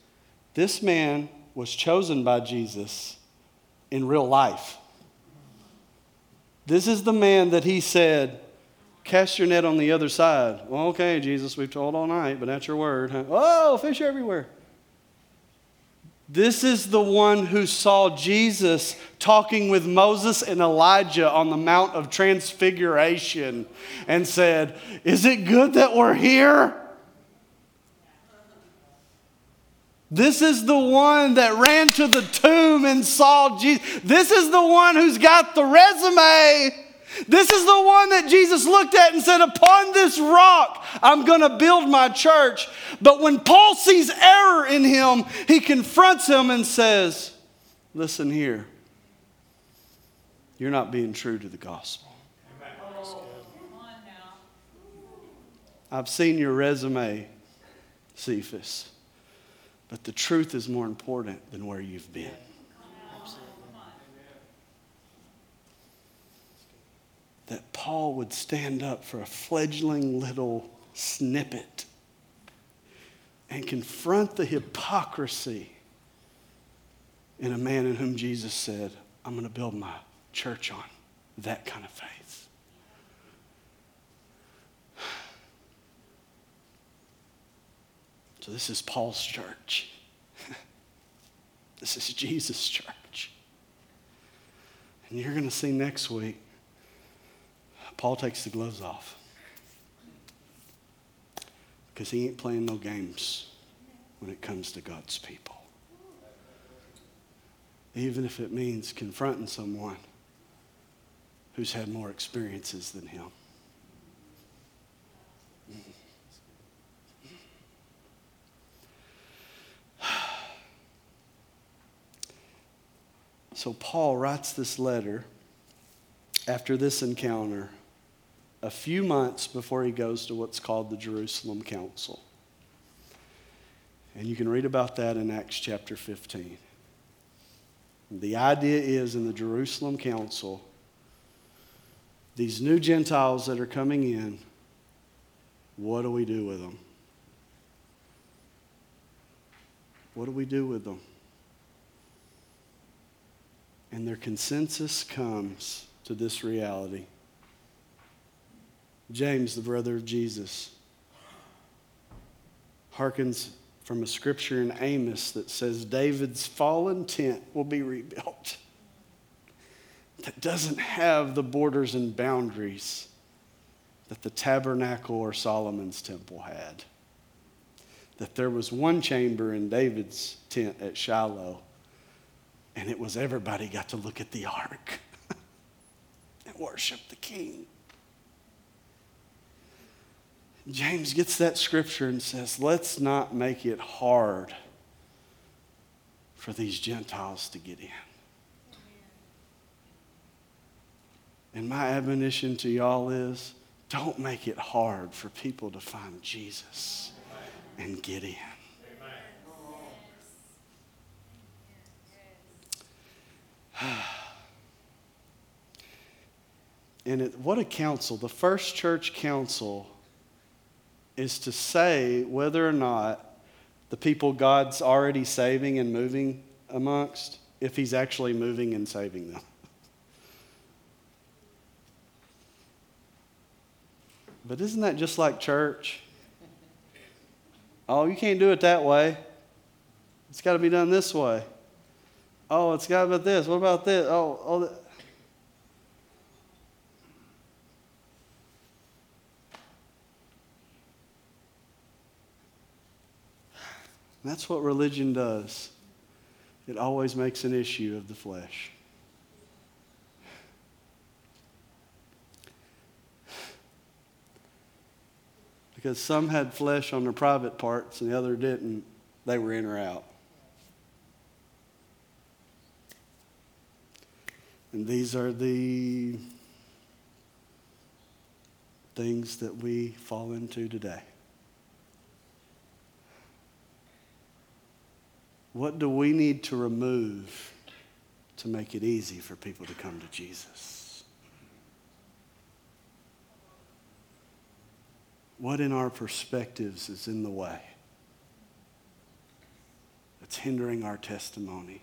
This man was chosen by Jesus in real life. This is the man that he said, Cast your net on the other side. Well, okay, Jesus, we've told all night, but that's your word. Huh? Oh, fish everywhere. This is the one who saw Jesus talking with Moses and Elijah on the Mount of Transfiguration and said, Is it good that we're here? This is the one that ran to the tomb and saw Jesus. This is the one who's got the resume. This is the one that Jesus looked at and said, Upon this rock, I'm going to build my church. But when Paul sees error in him, he confronts him and says, Listen here, you're not being true to the gospel. I've seen your resume, Cephas, but the truth is more important than where you've been. that Paul would stand up for a fledgling little snippet and confront the hypocrisy in a man in whom Jesus said, I'm going to build my church on that kind of faith. So, this is Paul's church. this is Jesus' church. And you're going to see next week Paul takes the gloves off because he ain't playing no games when it comes to God's people. Even if it means confronting someone who's had more experiences than him. So Paul writes this letter after this encounter a few months before he goes to what's called the Jerusalem Council. And you can read about that in Acts chapter 15. The idea is in the Jerusalem Council, these new Gentiles that are coming in, what do we do with them? What do we do with them? And their consensus comes to this reality James, the brother of Jesus, hearkens from a scripture in Amos that says David's fallen tent will be rebuilt. That doesn't have the borders and boundaries that the tabernacle or Solomon's temple had. That there was one chamber in David's tent at Shiloh, and it was everybody got to look at the ark and worship the king. James gets that scripture and says, let's not make it hard for these Gentiles to get in. And my admonition to y'all is don't make it hard for people to find Jesus and get in. and it, what a council. The first church council is to say whether or not the people God's already saving and moving amongst, if he's actually moving and saving them. But isn't that just like church? Oh, you can't do it that way. It's got to be done this way. Oh, it's got about this. What about this? Oh, oh. That's what religion does. It always makes an issue of the flesh. Because some had flesh on their private parts and the other didn't. They were in or out. And these are the things that we fall into today. What do we need to remove to make it easy for people to come to Jesus? What in our perspectives is in the way that's hindering our testimony?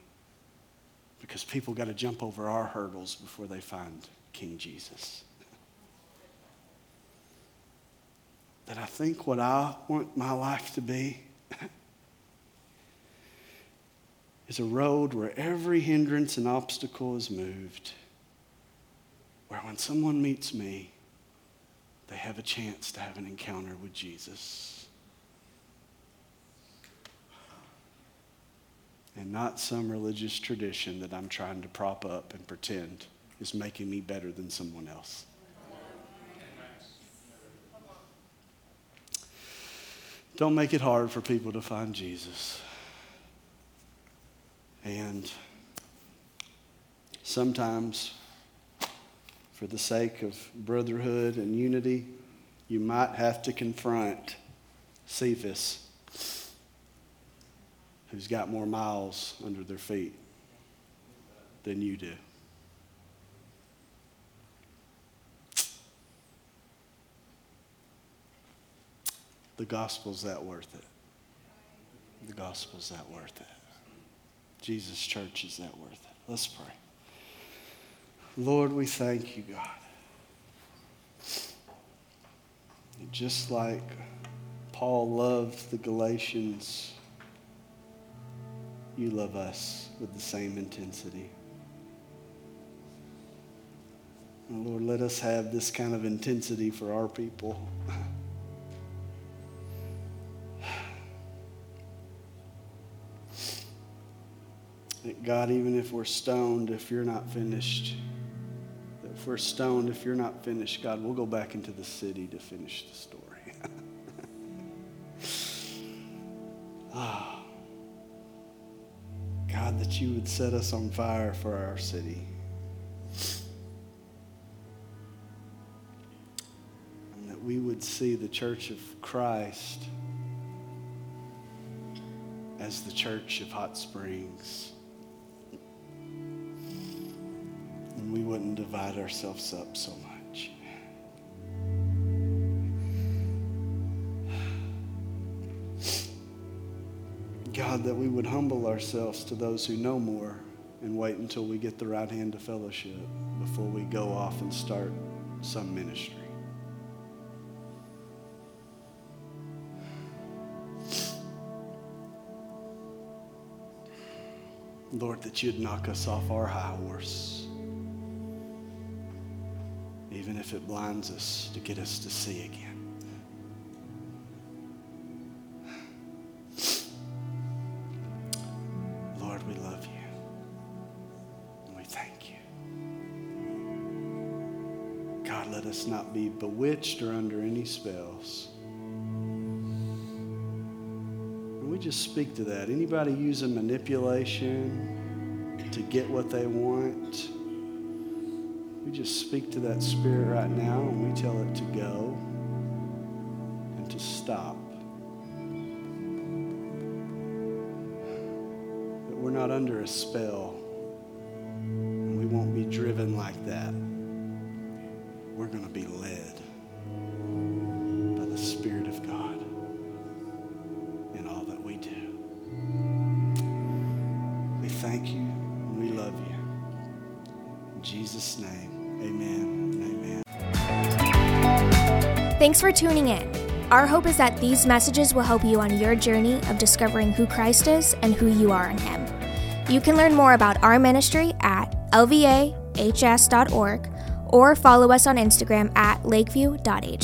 Because people got to jump over our hurdles before they find King Jesus. That I think what I want my life to be is a road where every hindrance and obstacle is moved, where when someone meets me, they have a chance to have an encounter with Jesus. And not some religious tradition that I'm trying to prop up and pretend is making me better than someone else. Don't make it hard for people to find Jesus. And sometimes, for the sake of brotherhood and unity, you might have to confront Cephas, who's got more miles under their feet than you do. The gospel's that worth it. The gospel's that worth it. Jesus Church, is that worth it? Let's pray. Lord, we thank you, God. Just like Paul loved the Galatians, you love us with the same intensity. And Lord, let us have this kind of intensity for our people. God, even if we're stoned, if you're not finished, if we're stoned, if you're not finished, God, we'll go back into the city to finish the story. oh. God, that you would set us on fire for our city. And that we would see the church of Christ as the church of Hot Springs. And we wouldn't divide ourselves up so much. God, that we would humble ourselves to those who know more and wait until we get the right hand of fellowship before we go off and start some ministry. Lord, that you'd knock us off our high horse even if it blinds us to get us to see again. be bewitched or under any spells. And we just speak to that. Anybody using manipulation to get what they want, we just speak to that spirit right now and we tell it to go and to stop. That we're not under a spell and we won't be driven like that. Going to be led by the Spirit of God in all that we do. We thank you and we love you. In Jesus' name, amen amen. Thanks for tuning in. Our hope is that these messages will help you on your journey of discovering who Christ is and who you are in Him. You can learn more about our ministry at lvahs.org or follow us on Instagram at lakeview.hs.